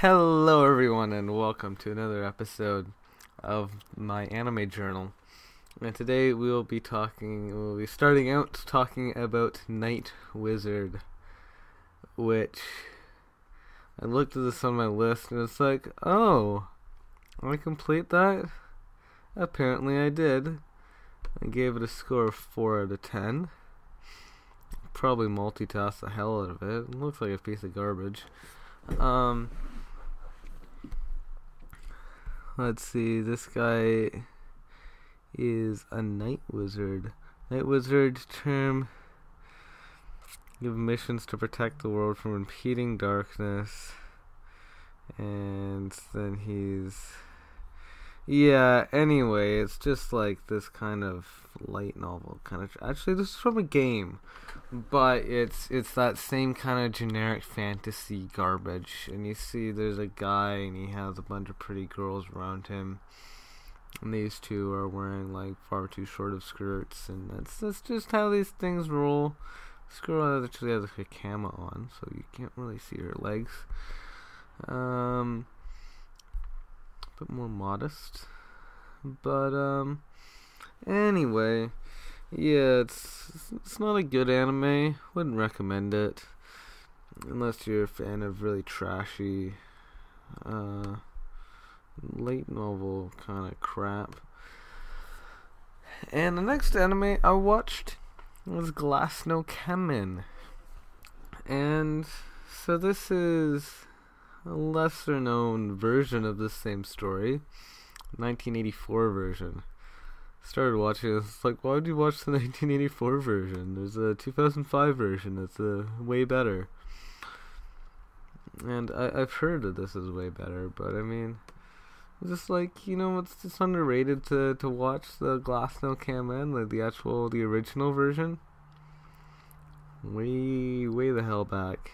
Hello, everyone, and welcome to another episode of my anime journal. And today we will be talking, we'll be starting out talking about Night Wizard, which I looked at this on my list and it's like, oh, I complete that? Apparently I did. I gave it a score of 4 out of 10. Probably multitask the hell out of it. it looks like a piece of garbage. Um, let's see. This guy is a night wizard. Night wizard term give missions to protect the world from impeding darkness. And then he's yeah, anyway, it's just like this kind of light novel kind of actually this is from a game but it's it's that same kind of generic fantasy garbage and you see there's a guy and he has a bunch of pretty girls around him and these two are wearing like far too short of skirts and that's that's just how these things roll. This girl actually has like a camo on so you can't really see her legs. Um bit more modest but um anyway yeah, it's it's not a good anime. Wouldn't recommend it unless you're a fan of really trashy, uh, late novel kind of crap. And the next anime I watched was Glass no Kamen, and so this is a lesser known version of this same story, 1984 version started watching it. It's like, why would you watch the 1984 version? There's a 2005 version that's uh, way better. And I, I've heard that this is way better, but I mean, just like you know, it's just underrated to to watch the Glass no Kamen, like the actual the original version. Way way the hell back.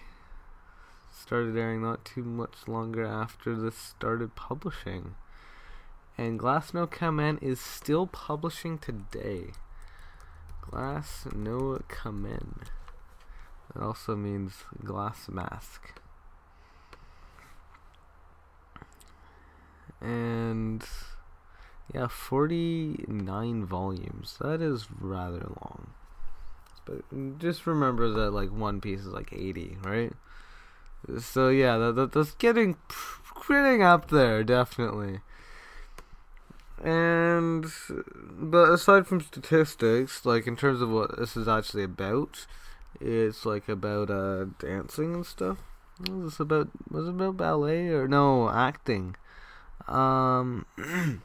Started airing not too much longer after this started publishing and Glass no Kamen is still publishing today. Glass no Kamen. It also means glass mask. And yeah, 49 volumes. That is rather long. But just remember that like one piece is like 80, right? So yeah, that, that that's getting getting up there definitely. And but aside from statistics, like in terms of what this is actually about, it's like about uh dancing and stuff. Was this about was it about ballet or no acting? Um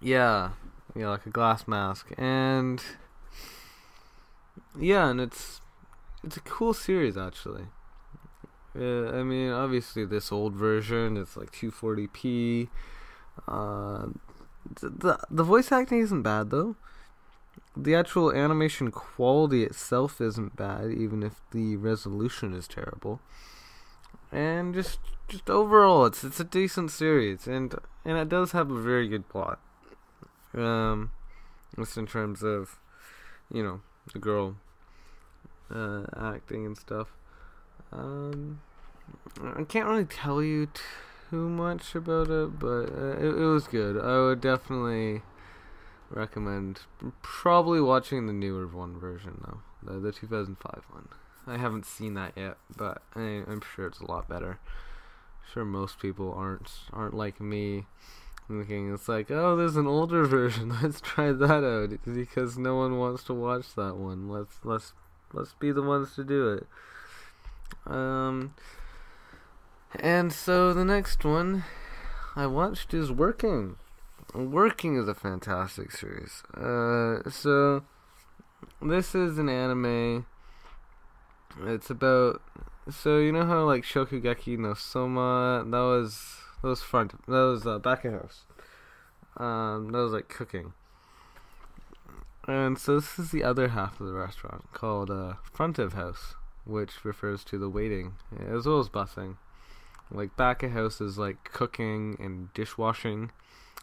Yeah. Yeah, like a glass mask. And yeah, and it's it's a cool series actually. Uh, I mean, obviously this old version, it's like 240p uh, the the voice acting isn't bad though. The actual animation quality itself isn't bad, even if the resolution is terrible. And just just overall, it's it's a decent series, and and it does have a very good plot. Um, just in terms of, you know, the girl uh, acting and stuff. Um, I can't really tell you. Too much about it, but uh, it, it was good. I would definitely recommend probably watching the newer one version though, the the 2005 one. I haven't seen that yet, but I, am sure it's a lot better. I'm sure most people aren't aren't like me, thinking it's like, oh, there's an older version. Let's try that out because no one wants to watch that one. Let's let's let's be the ones to do it. Um, and so the next one I watched is Working. Working is a fantastic series. Uh, so this is an anime. It's about so you know how like Shokugeki no Soma that was that was front that was uh, back of house. Um, that was like cooking. And so this is the other half of the restaurant called uh, front of house, which refers to the waiting as well as busing. Like back of house is like cooking and dishwashing,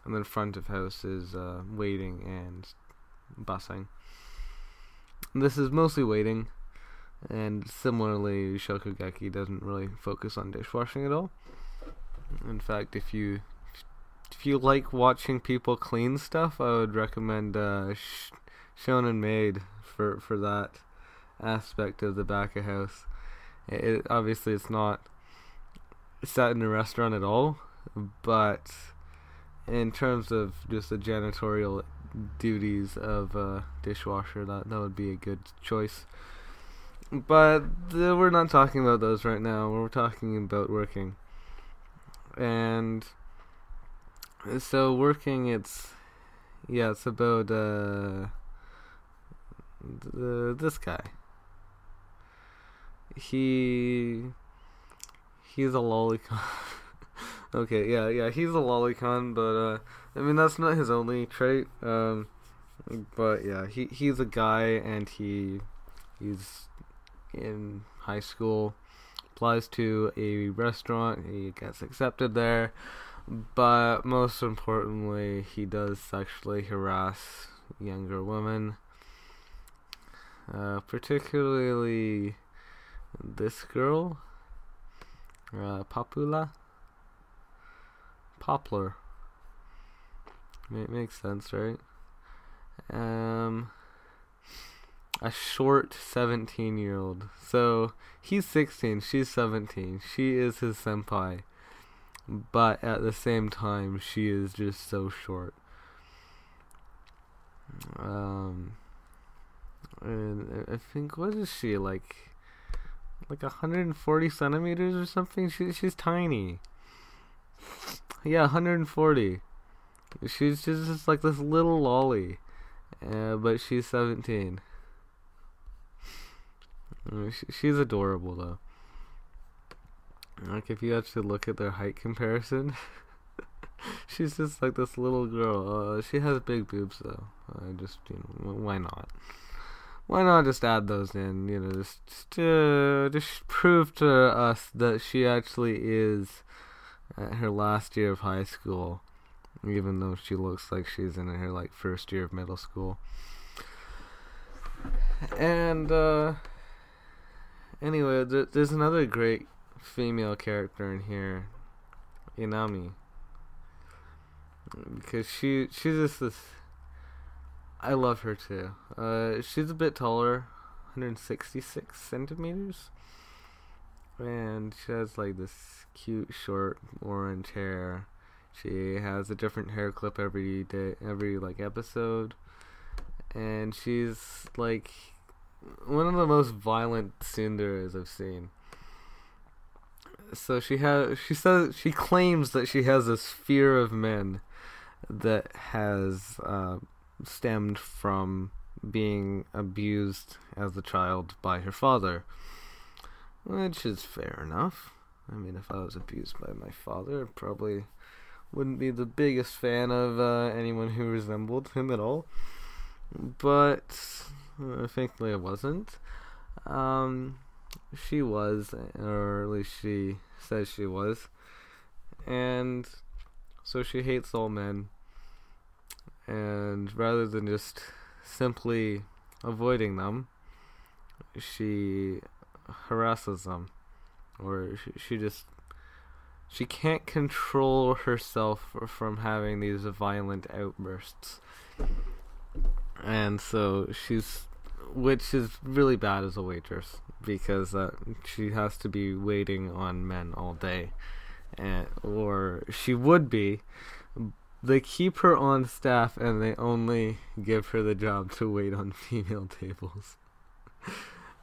and then front of house is uh, waiting and busing. This is mostly waiting. And similarly, Shokugeki doesn't really focus on dishwashing at all. In fact, if you if you like watching people clean stuff, I would recommend uh, Sh- Shonen Maid for for that aspect of the back of house. It, it obviously it's not set in a restaurant at all, but in terms of just the janitorial duties of a dishwasher, that that would be a good choice. But we're not talking about those right now. We're talking about working, and so working. It's yeah, it's about uh, the, this guy. He he's a lolicon. okay, yeah, yeah, he's a lolicon, but uh, I mean that's not his only trait. Um, but yeah, he he's a guy, and he he's in high school, applies to a restaurant, he gets accepted there, but most importantly, he does sexually harass younger women. Uh, particularly this girl, uh, Popula, Poplar. Makes sense, right? Um, a short 17 year old. So he's 16, she's 17. She is his senpai. But at the same time, she is just so short. Um, and I think, what is she, like, like 140 centimeters or something? She, she's tiny. Yeah, 140. She's just like this little lolly. Uh, but she's 17. she's adorable though. Like if you actually look at their height comparison, she's just like this little girl. Uh, she has big boobs though. I just you know why not? Why not just add those in? You know, just just, to just prove to us that she actually is at her last year of high school, even though she looks like she's in her like first year of middle school. And uh, anyway, th- there's another great female character in here, Inami, because she she's just this. I love her too. Uh, she's a bit taller, 166 centimeters, and she has like this cute short orange hair. She has a different hair clip every day, every like episode, and she's like one of the most violent tsunderes I've seen so she has she says she claims that she has this fear of men that has uh, stemmed from being abused as a child by her father, which is fair enough. I mean, if I was abused by my father, I probably wouldn't be the biggest fan of uh, anyone who resembled him at all. But uh, thankfully, I wasn't. Um, she was, or at least she says she was. And so she hates all men. And rather than just simply avoiding them, she harasses them. Or she, she just. She can't control herself from having these violent outbursts. And so she's which is really bad as a waitress because uh, she has to be waiting on men all day, and or she would be. They keep her on staff and they only give her the job to wait on female tables.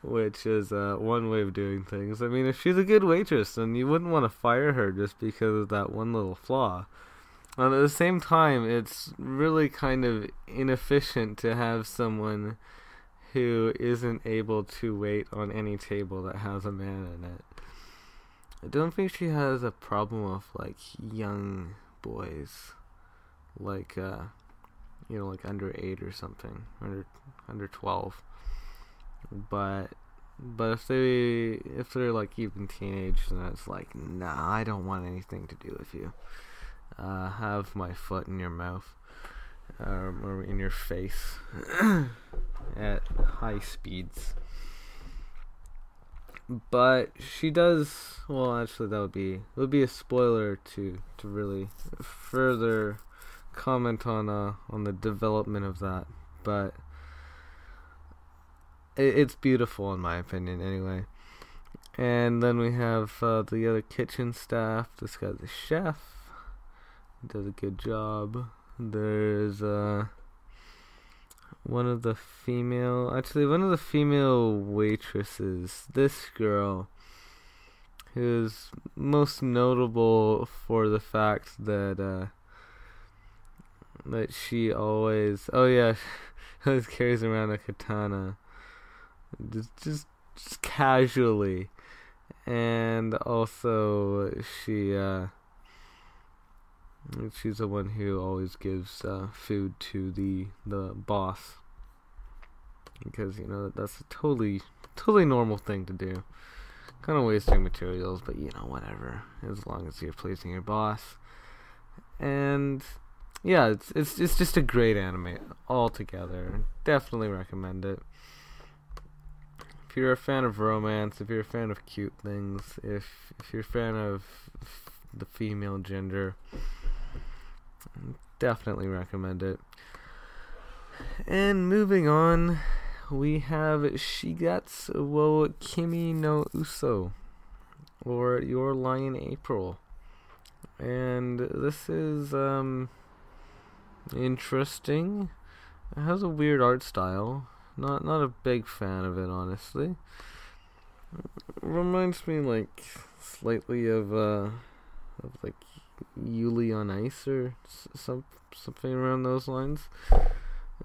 Which is uh, one way of doing things. I mean, if she's a good waitress, then you wouldn't want to fire her just because of that one little flaw. But at the same time, it's really kind of inefficient to have someone who isn't able to wait on any table that has a man in it. I don't think she has a problem with like young boys, like uh, you know, like under eight or something, under under twelve. But but if they if they're like even teenage, then it's like, nah, I don't want anything to do with you. Uh, have my foot in your mouth, um, or in your face. at high speeds. but she does. Well, actually, that would be would be a spoiler to to really further comment on uh on the development of that, but it, it's beautiful in my opinion, anyway. And then we have uh, the other kitchen staff. This guy's a chef. He does a good job. There's uh one of the female actually one of the female waitresses this girl who's most notable for the fact that uh that she always oh yeah always carries around a katana just just, just casually and also she uh She's the one who always gives uh, food to the the boss because you know that's a totally totally normal thing to do. Kind of wasting materials, but you know whatever. As long as you're pleasing your boss, and yeah, it's it's it's just a great anime altogether. Definitely recommend it. If you're a fan of romance, if you're a fan of cute things, if if you're a fan of the female gender Definitely recommend it. And moving on, we have Shigatsu wa Kimi no Uso, or Your Lie in April. And this is um interesting. It has a weird art style. Not not a big fan of it, honestly. reminds me like slightly of uh of like Yuri on Ice or some something around those lines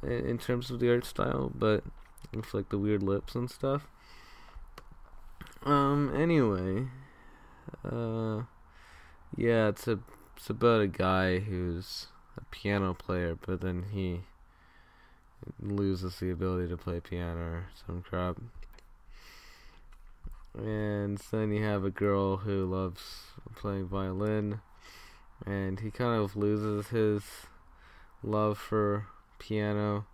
in, in terms of the art style, but with like the weird lips and stuff. Um. Anyway, uh, yeah, it's a it's about a guy who's a piano player, but then he loses the ability to play piano or some crap. And then you have a girl who loves playing violin and he kind of loses his love for piano.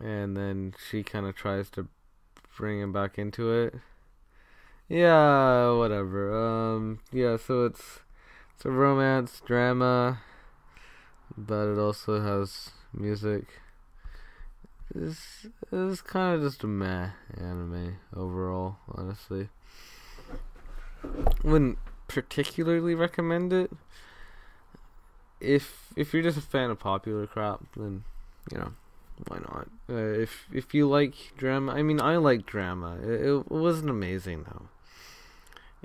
And then she kind of tries to bring him back into it. Yeah whatever. Um yeah so it's it's a romance drama but it also has music it's, it's kind of just a meh anime overall honestly wouldn't particularly recommend it. If if you're just a fan of popular crap, then you know why not. Uh, if if you like drama, I mean I like drama. It, it wasn't amazing though.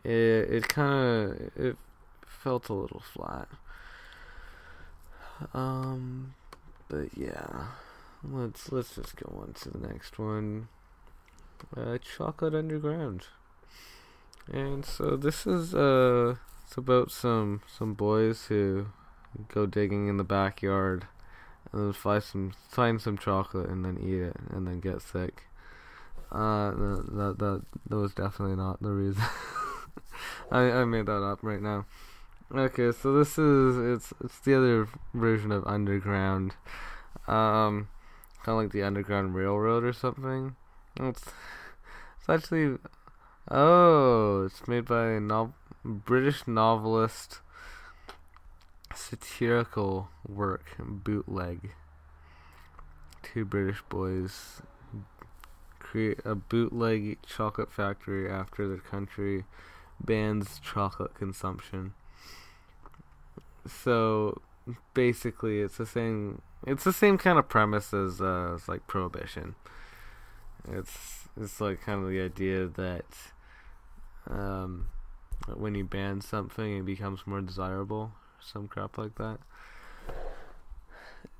It it kind of it felt a little flat. Um, but yeah, let's let's just go on to the next one. Uh, Chocolate Underground. And so this is uh it's about some some boys who go digging in the backyard and then find some find some chocolate and then eat it and then get sick. Uh that that that was definitely not the reason. I I made that up right now. Okay, so this is it's it's the other version of underground. Um kind of like the underground railroad or something. It's it's actually Oh, it's made by a no- British novelist satirical work bootleg. Two British boys create a bootleg chocolate factory after their country bans chocolate consumption. So basically, it's the same. It's the same kind of premise as, uh, like prohibition. It's it's like kind of the idea that um, when you ban something, it becomes more desirable. Some crap like that.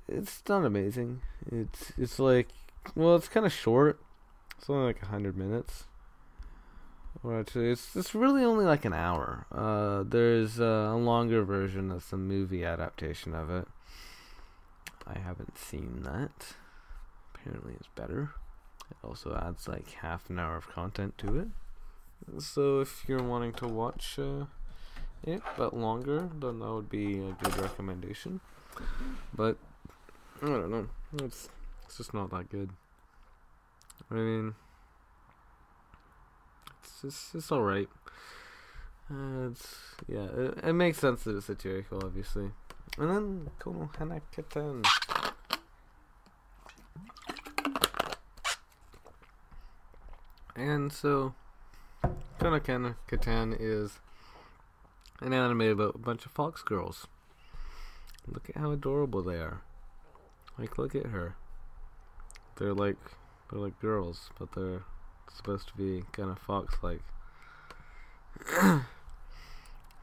It's not amazing. It's it's like well, it's kind of short. It's only like hundred minutes. Actually, it's it's really only like an hour. Uh, there's a longer version that's a movie adaptation of it. I haven't seen that. Apparently, it's better. It also adds like half an hour of content to it. So if you're wanting to watch uh, it but longer, then that would be a good recommendation. But I don't know. It's it's just not that good. I mean, it's, it's alright. Uh, it's yeah, it, it makes sense that it's satirical, obviously. And then Konohana Kitan. And so, Kono Katan is an anime about a bunch of fox girls. Look at how adorable they are. Like, look at her. They're like, they're like girls, but they're supposed to be kind of fox-like.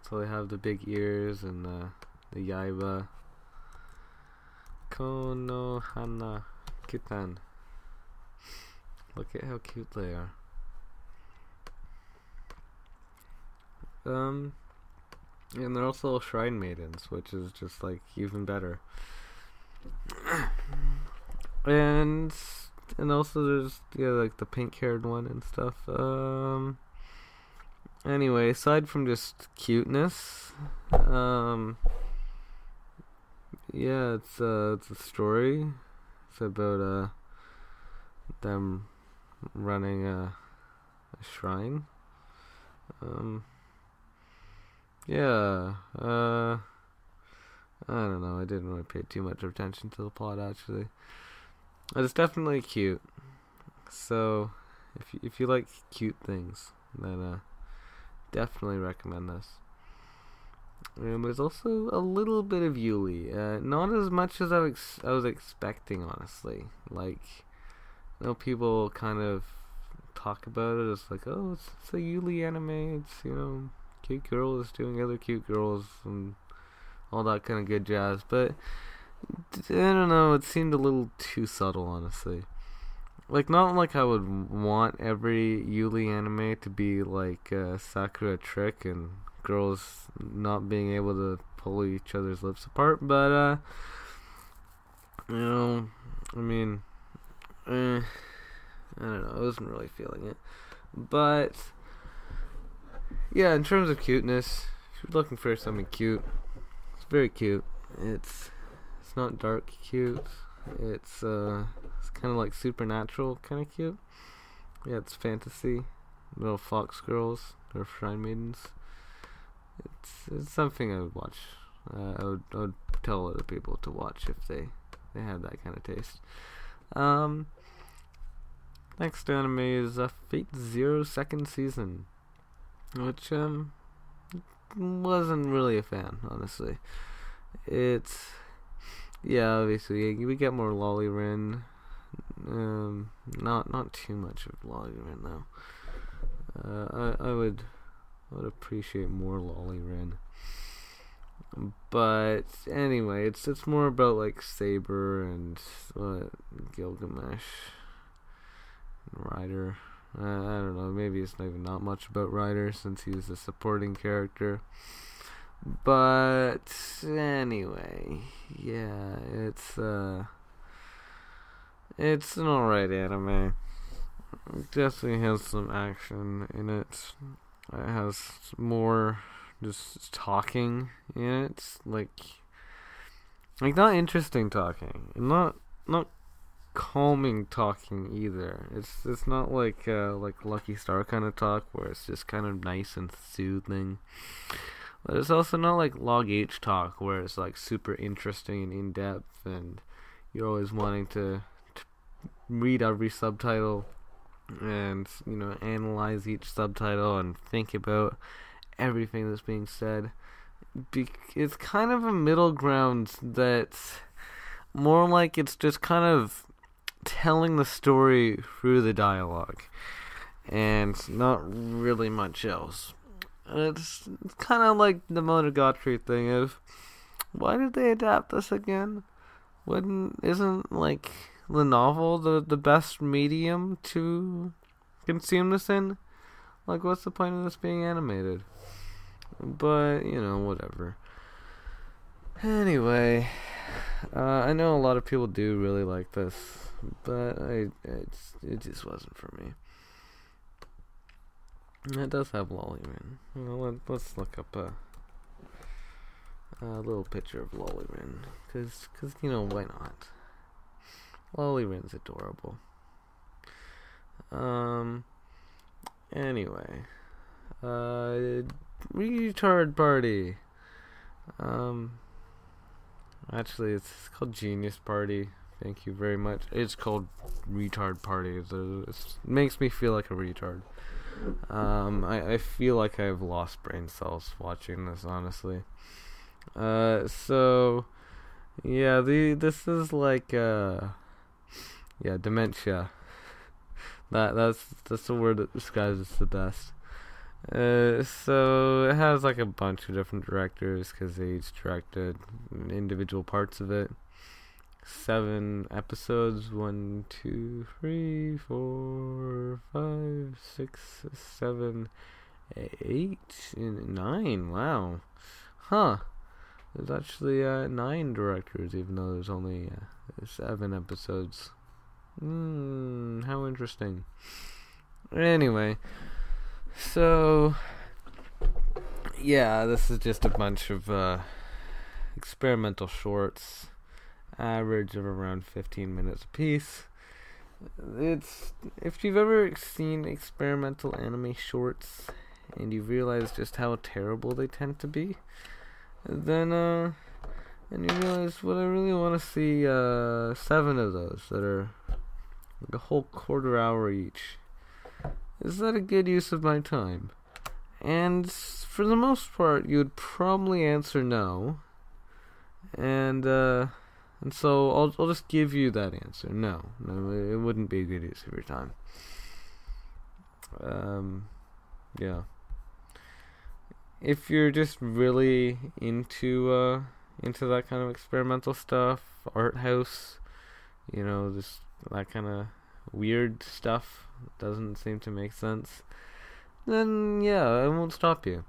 so they have the big ears and the, the yaiba. Konohana Kitan. Look at how cute they are. Um, and they're also shrine maidens, which is just like even better. and and also there's yeah like the pink haired one and stuff. Um. Anyway, aside from just cuteness, um, yeah, it's uh, it's a story. It's about uh them running a, a shrine. Um, yeah, uh, I don't know. I didn't really pay too much attention to the plot actually. It's definitely cute. So, if you, if you like cute things, then uh, definitely recommend this. And there's also a little bit of Yuri, uh, not as much as I, ex- I was expecting, honestly. Like, you know, people kind of talk about it as like, oh, it's, it's a Yuri anime. It's you know, cute girls doing other cute girls and all that kind of good jazz. But I don't know. It seemed a little too subtle, honestly. Like not like I would want every Yuri anime to be like uh, Sakura Trick and girls not being able to pull each other's lips apart, but uh, you know, I mean, eh, I don't know. I wasn't really feeling it, but yeah, in terms of cuteness, if you're looking for something cute, it's very cute. It's it's not dark cute. It's uh it's kind of like supernatural kind of cute. Yeah, it's fantasy. Little fox girls or shrine maidens. It's it's something I would watch. Uh, I would I would tell other people to watch if they they had that kind of taste. Um. Next anime is uh, Fate Zero second season, which um wasn't really a fan, honestly. It's yeah, obviously we get more Lolly Rin. Um, not not too much of Lolly Rin though. Uh, I I would I would appreciate more Lolly Rin. But anyway, it's it's more about like Saber and what Gilgamesh, and Rider. Uh, I don't know. Maybe it's not even not much about Rider since he's a supporting character. But anyway, yeah, it's uh, it's an alright anime. It definitely has some action in it. It has more just talking in it, like like not interesting talking, and not not calming talking either. It's it's not like uh, like Lucky Star kind of talk where it's just kind of nice and soothing. But it's also not like log H talk where it's like super interesting and in depth and you're always wanting to, to read every subtitle and you know analyze each subtitle and think about everything that's being said. Be- it's kind of a middle ground that's more like it's just kind of telling the story through the dialogue and not really much else. It's, it's kind of like the Monogatari thing of why did they adapt this again? Wouldn't isn't like the novel the the best medium to consume this in? Like, what's the point of this being animated? But you know, whatever. Anyway, uh, I know a lot of people do really like this, but I it's, it just wasn't for me. It does have Lollyrin. Well, let, us look up a, a little picture of Lollyrin, cause, cause you know why not? Lollyrin's adorable. Um, Anyway, uh, retard party. Um, actually, it's called Genius Party. Thank you very much. It's called Retard Party. It makes me feel like a retard. Um, I, I feel like I've lost brain cells watching this, honestly. Uh, so yeah, the this is like uh, yeah, dementia. That that's that's the word that describes it the best. Uh, so it has like a bunch of different directors because they each directed individual parts of it. Seven episodes one, two, three, four, five, six, seven, eight, nine. Wow. Huh. There's actually uh, nine directors, even though there's only uh, seven episodes. Hmm, how interesting. Anyway, so yeah, this is just a bunch of uh, experimental shorts, average of around 15 minutes apiece. It's if you've ever seen experimental anime shorts and you realize just how terrible they tend to be, then uh and you realize what I really want to see uh seven of those that are like a whole quarter hour each. Is that a good use of my time? And for the most part, you would probably answer no. And uh and so I'll I'll just give you that answer. No, no, it wouldn't be a good use of your time. Um, yeah if you're just really into uh into that kind of experimental stuff, art house, you know, just that kind of weird stuff doesn't seem to make sense, then yeah, I won't stop you.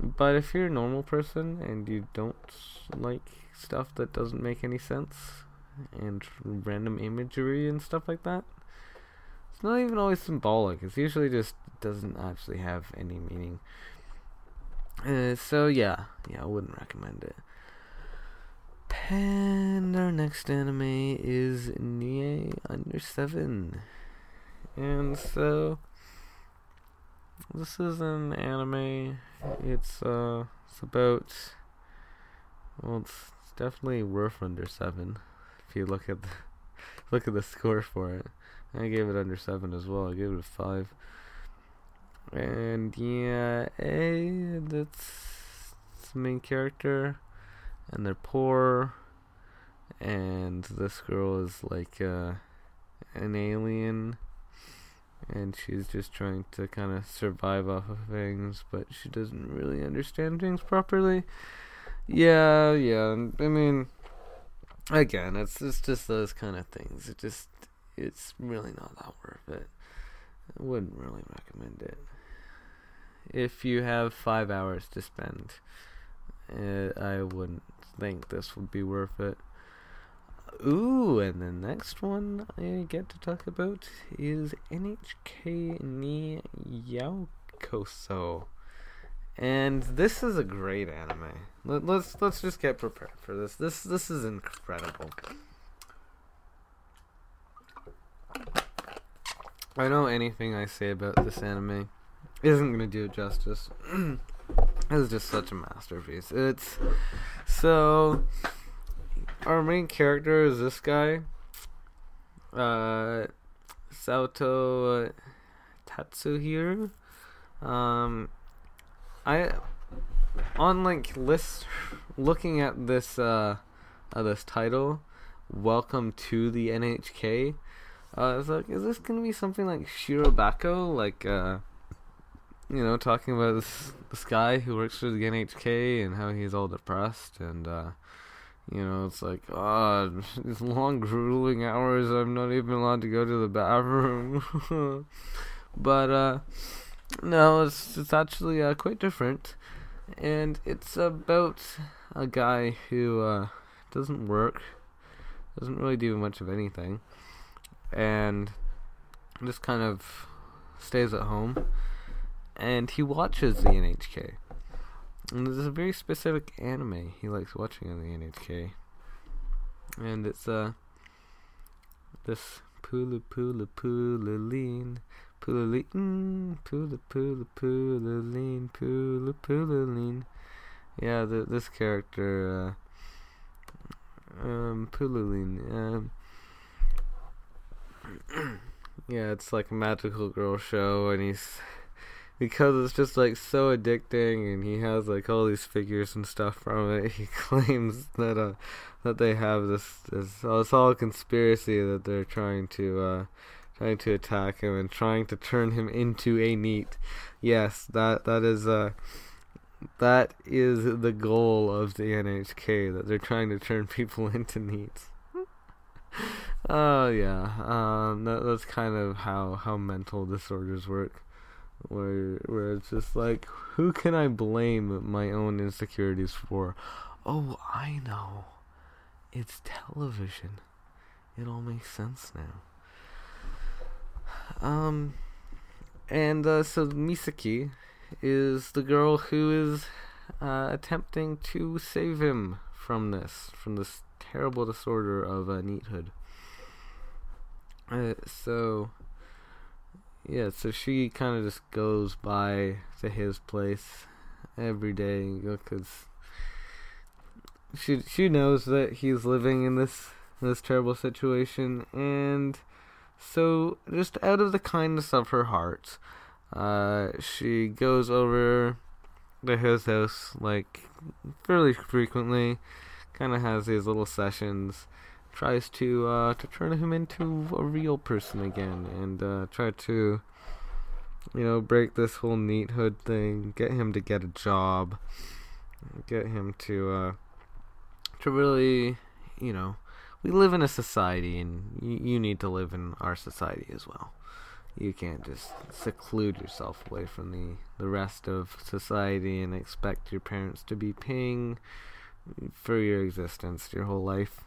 But if you're a normal person and you don't like stuff that doesn't make any sense and random imagery and stuff like that, it's not even always symbolic. It's usually just doesn't actually have any meaning. Uh, so yeah, yeah, I wouldn't recommend it. And our next anime is NieA Under Seven, and so this is an anime. It's uh, it's about well, it's, it's definitely worth under seven if you look at the look at the score for it. I gave it under seven as well. I gave it a five. And yeah, A, that's the main character. And they're poor. And this girl is like uh, an alien. And she's just trying to kind of survive off of things, but she doesn't really understand things properly. Yeah, yeah. I mean, again, it's it's just those kind of things. It just it's really not that worth it. I wouldn't really recommend it if you have five hours to spend, uh, I wouldn't think this would be worth it. Ooh, and the next one I get to talk about is NHK ni Youkoso. And this is a great anime. Let, let's let's just get prepared for this. This this is incredible. I know anything I say about this anime isn't gonna do it justice. it's just such a masterpiece. It's so our main character is this guy, uh, Sato Tatsuhiro. Um, I on like list looking at this uh, uh this title, Welcome to the NHK. Uh, I was like, is this gonna be something like Shirobako, like uh you know, talking about this this guy who works for the NHK and how he's all depressed and uh you know, it's like, oh, these long grueling hours, I'm not even allowed to go to the bathroom. but uh no, it's it's actually uh, quite different. And it's about a guy who uh doesn't work, doesn't really do much of anything, and just kind of stays at home and he watches the NHK. And there's a very specific anime he likes watching on the NHK. And it's uh this Pula Pula Pula Lean Pulaline, Pula Pula Pulaline, Pula Pulaline. Yeah, the, this character, uh, um, Pulaline, um, yeah, it's like a magical girl show, and he's because it's just like so addicting, and he has like all these figures and stuff from it. He claims that uh that they have this this oh, it's all a conspiracy that they're trying to uh trying to attack him and trying to turn him into a NEET Yes, that that is uh that is the goal of the NHK that they're trying to turn people into NEETs. Oh yeah, um, that, that's kind of how how mental disorders work, where where it's just like, who can I blame my own insecurities for? Oh, I know, it's television. It all makes sense now. Um, and uh, so Misaki is the girl who is uh, attempting to save him from this, from this terrible disorder of uh, neathood. Uh, so, yeah, so she kind of just goes by to his place every day because she she knows that he's living in this this terrible situation, and so just out of the kindness of her heart, uh, she goes over to his house like fairly frequently. Kind of has these little sessions tries to uh, to turn him into a real person again and uh, try to you know break this whole neathood thing get him to get a job get him to uh, to really you know we live in a society and you, you need to live in our society as well. You can't just seclude yourself away from the the rest of society and expect your parents to be paying for your existence your whole life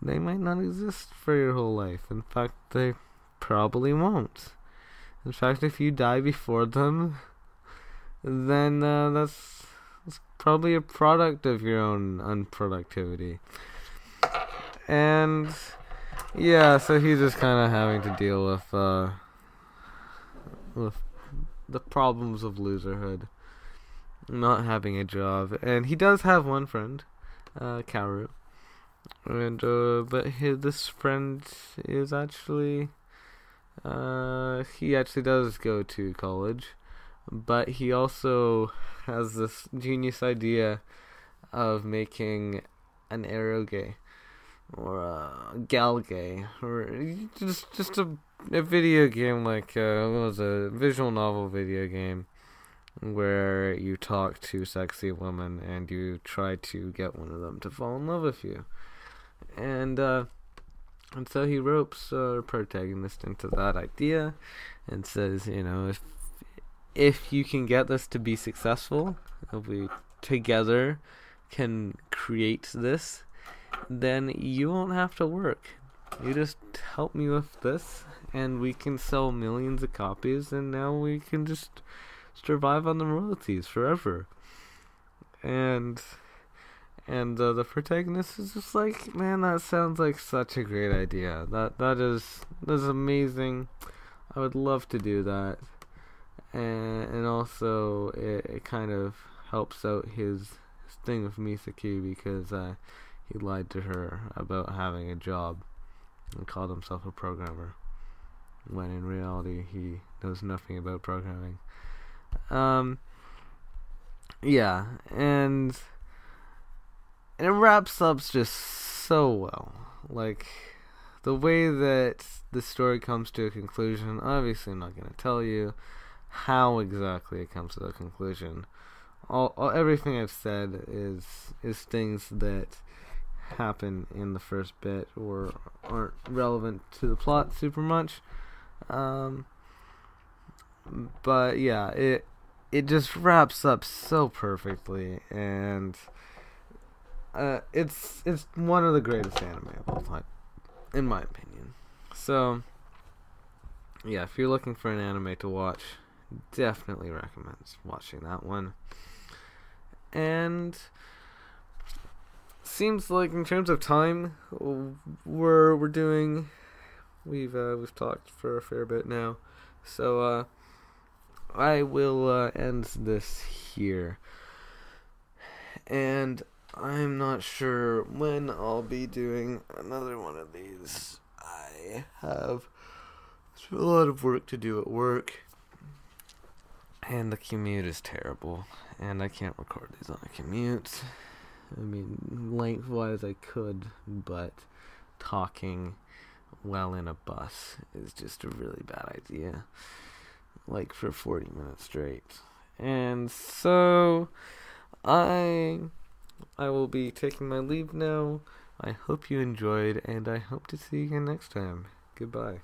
they might not exist for your whole life. In fact, they probably won't. In fact, if you die before them, then uh, that's, that's probably a product of your own unproductivity. And yeah, so he's just kind of having to deal with uh, with the problems of loserhood, not having a job, and he does have one friend, uh, and uh, but his this friend is actually uh, he actually does go to college, but he also has this genius idea of making an eroge or a galge or just just a, a video game like uh, it was a visual novel video game where you talk to sexy women and you try to get one of them to fall in love with you and uh, and so he ropes our protagonist into that idea, and says, you know, if if you can get this to be successful, if we together can create this, then you won't have to work. You just help me with this, and we can sell millions of copies, and now we can just survive on the royalties forever. And and uh, the protagonist is just like, man, that sounds like such a great idea. That that is that is amazing. I would love to do that, and and also it, it kind of helps out his, his thing with Misaki because uh, he lied to her about having a job and called himself a programmer when in reality he knows nothing about programming. Um, yeah, and and it wraps up just so well. Like the way that the story comes to a conclusion. Obviously, I'm not going to tell you how exactly it comes to a conclusion. All, all everything I've said is is things that happen in the first bit or aren't relevant to the plot super much. Um, but yeah, it it just wraps up so perfectly and uh, it's it's one of the greatest anime of all time, in my opinion. So, yeah, if you're looking for an anime to watch, definitely recommend watching that one. And seems like in terms of time, we're we're doing. We've uh, we've talked for a fair bit now, So, uh, I will uh, end this here. And I'm not sure when I'll be doing another one of these. I have a lot of work to do at work. And the commute is terrible. And I can't record these on a commute. I mean, lengthwise I could, but talking while in a bus is just a really bad idea. Like for 40 minutes straight. And so I I will be taking my leave now. I hope you enjoyed and I hope to see you again next time. Goodbye.